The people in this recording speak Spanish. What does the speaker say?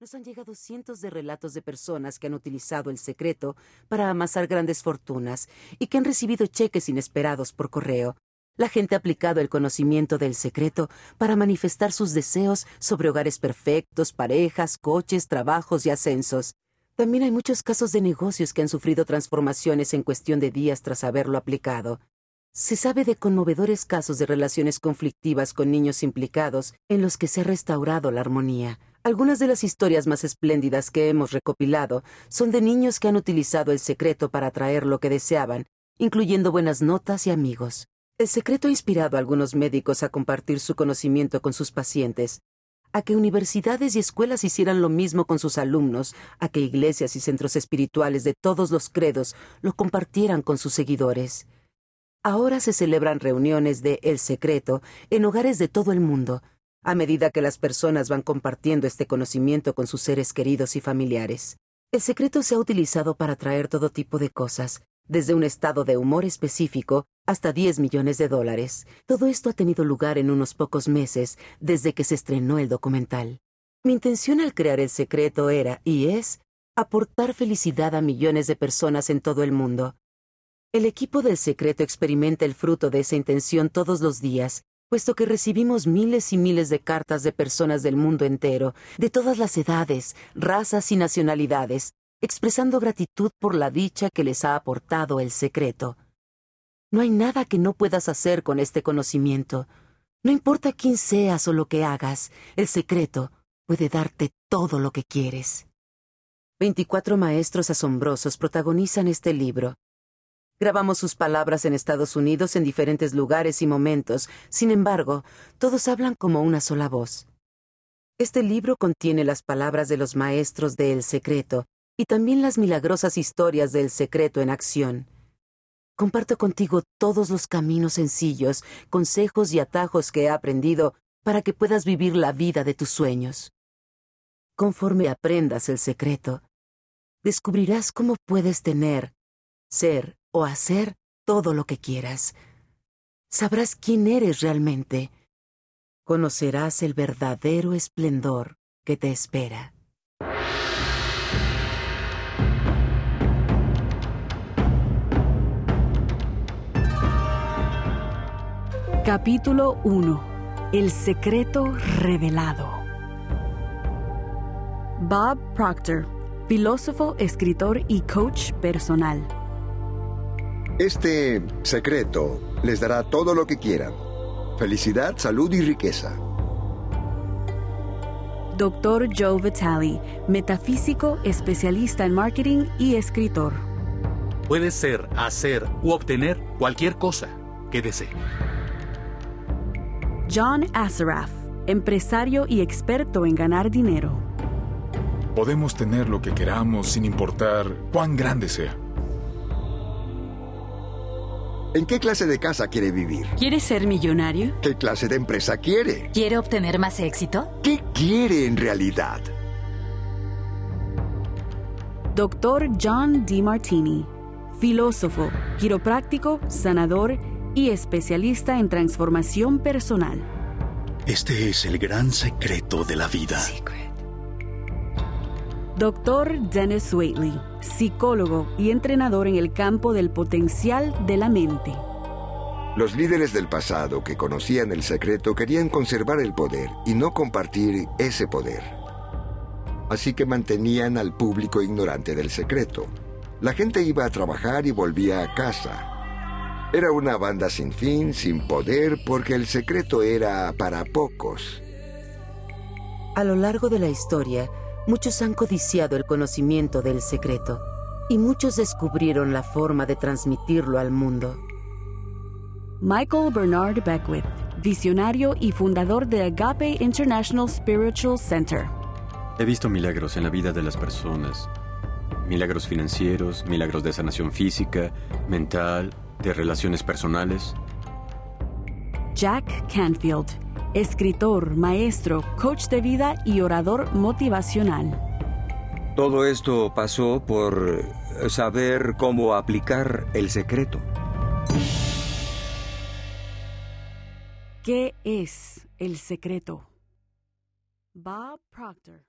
Nos han llegado cientos de relatos de personas que han utilizado el secreto para amasar grandes fortunas y que han recibido cheques inesperados por correo. La gente ha aplicado el conocimiento del secreto para manifestar sus deseos sobre hogares perfectos, parejas, coches, trabajos y ascensos. También hay muchos casos de negocios que han sufrido transformaciones en cuestión de días tras haberlo aplicado. Se sabe de conmovedores casos de relaciones conflictivas con niños implicados en los que se ha restaurado la armonía. Algunas de las historias más espléndidas que hemos recopilado son de niños que han utilizado el secreto para atraer lo que deseaban, incluyendo buenas notas y amigos. El secreto ha inspirado a algunos médicos a compartir su conocimiento con sus pacientes, a que universidades y escuelas hicieran lo mismo con sus alumnos, a que iglesias y centros espirituales de todos los credos lo compartieran con sus seguidores. Ahora se celebran reuniones de El Secreto en hogares de todo el mundo, a medida que las personas van compartiendo este conocimiento con sus seres queridos y familiares. El secreto se ha utilizado para traer todo tipo de cosas, desde un estado de humor específico hasta 10 millones de dólares. Todo esto ha tenido lugar en unos pocos meses desde que se estrenó el documental. Mi intención al crear el secreto era, y es, aportar felicidad a millones de personas en todo el mundo. El equipo del secreto experimenta el fruto de esa intención todos los días puesto que recibimos miles y miles de cartas de personas del mundo entero, de todas las edades, razas y nacionalidades, expresando gratitud por la dicha que les ha aportado el secreto. No hay nada que no puedas hacer con este conocimiento. No importa quién seas o lo que hagas, el secreto puede darte todo lo que quieres. Veinticuatro maestros asombrosos protagonizan este libro, Grabamos sus palabras en Estados Unidos en diferentes lugares y momentos, sin embargo, todos hablan como una sola voz. Este libro contiene las palabras de los maestros de El Secreto y también las milagrosas historias del secreto en acción. Comparto contigo todos los caminos sencillos, consejos y atajos que he aprendido para que puedas vivir la vida de tus sueños. Conforme aprendas el secreto, descubrirás cómo puedes tener, ser o hacer todo lo que quieras. Sabrás quién eres realmente. Conocerás el verdadero esplendor que te espera. Capítulo 1. El secreto revelado. Bob Proctor, filósofo, escritor y coach personal. Este secreto les dará todo lo que quieran. Felicidad, salud y riqueza. Dr. Joe Vitale, metafísico, especialista en marketing y escritor. Puede ser, hacer u obtener cualquier cosa que desee. John Assaraf, empresario y experto en ganar dinero. Podemos tener lo que queramos sin importar cuán grande sea. ¿En qué clase de casa quiere vivir? ¿Quiere ser millonario? ¿Qué clase de empresa quiere? ¿Quiere obtener más éxito? ¿Qué quiere en realidad? Dr. John D. Martini, filósofo, quiropráctico, sanador y especialista en transformación personal. Este es el gran secreto de la vida. Dr. Dennis Waitley, psicólogo y entrenador en el campo del potencial de la mente. Los líderes del pasado que conocían el secreto querían conservar el poder y no compartir ese poder. Así que mantenían al público ignorante del secreto. La gente iba a trabajar y volvía a casa. Era una banda sin fin, sin poder, porque el secreto era para pocos. A lo largo de la historia, Muchos han codiciado el conocimiento del secreto y muchos descubrieron la forma de transmitirlo al mundo. Michael Bernard Beckwith, visionario y fundador de Agape International Spiritual Center. He visto milagros en la vida de las personas. Milagros financieros, milagros de sanación física, mental, de relaciones personales. Jack Canfield, escritor, maestro, coach de vida y orador motivacional. Todo esto pasó por saber cómo aplicar el secreto. ¿Qué es el secreto? Bob Proctor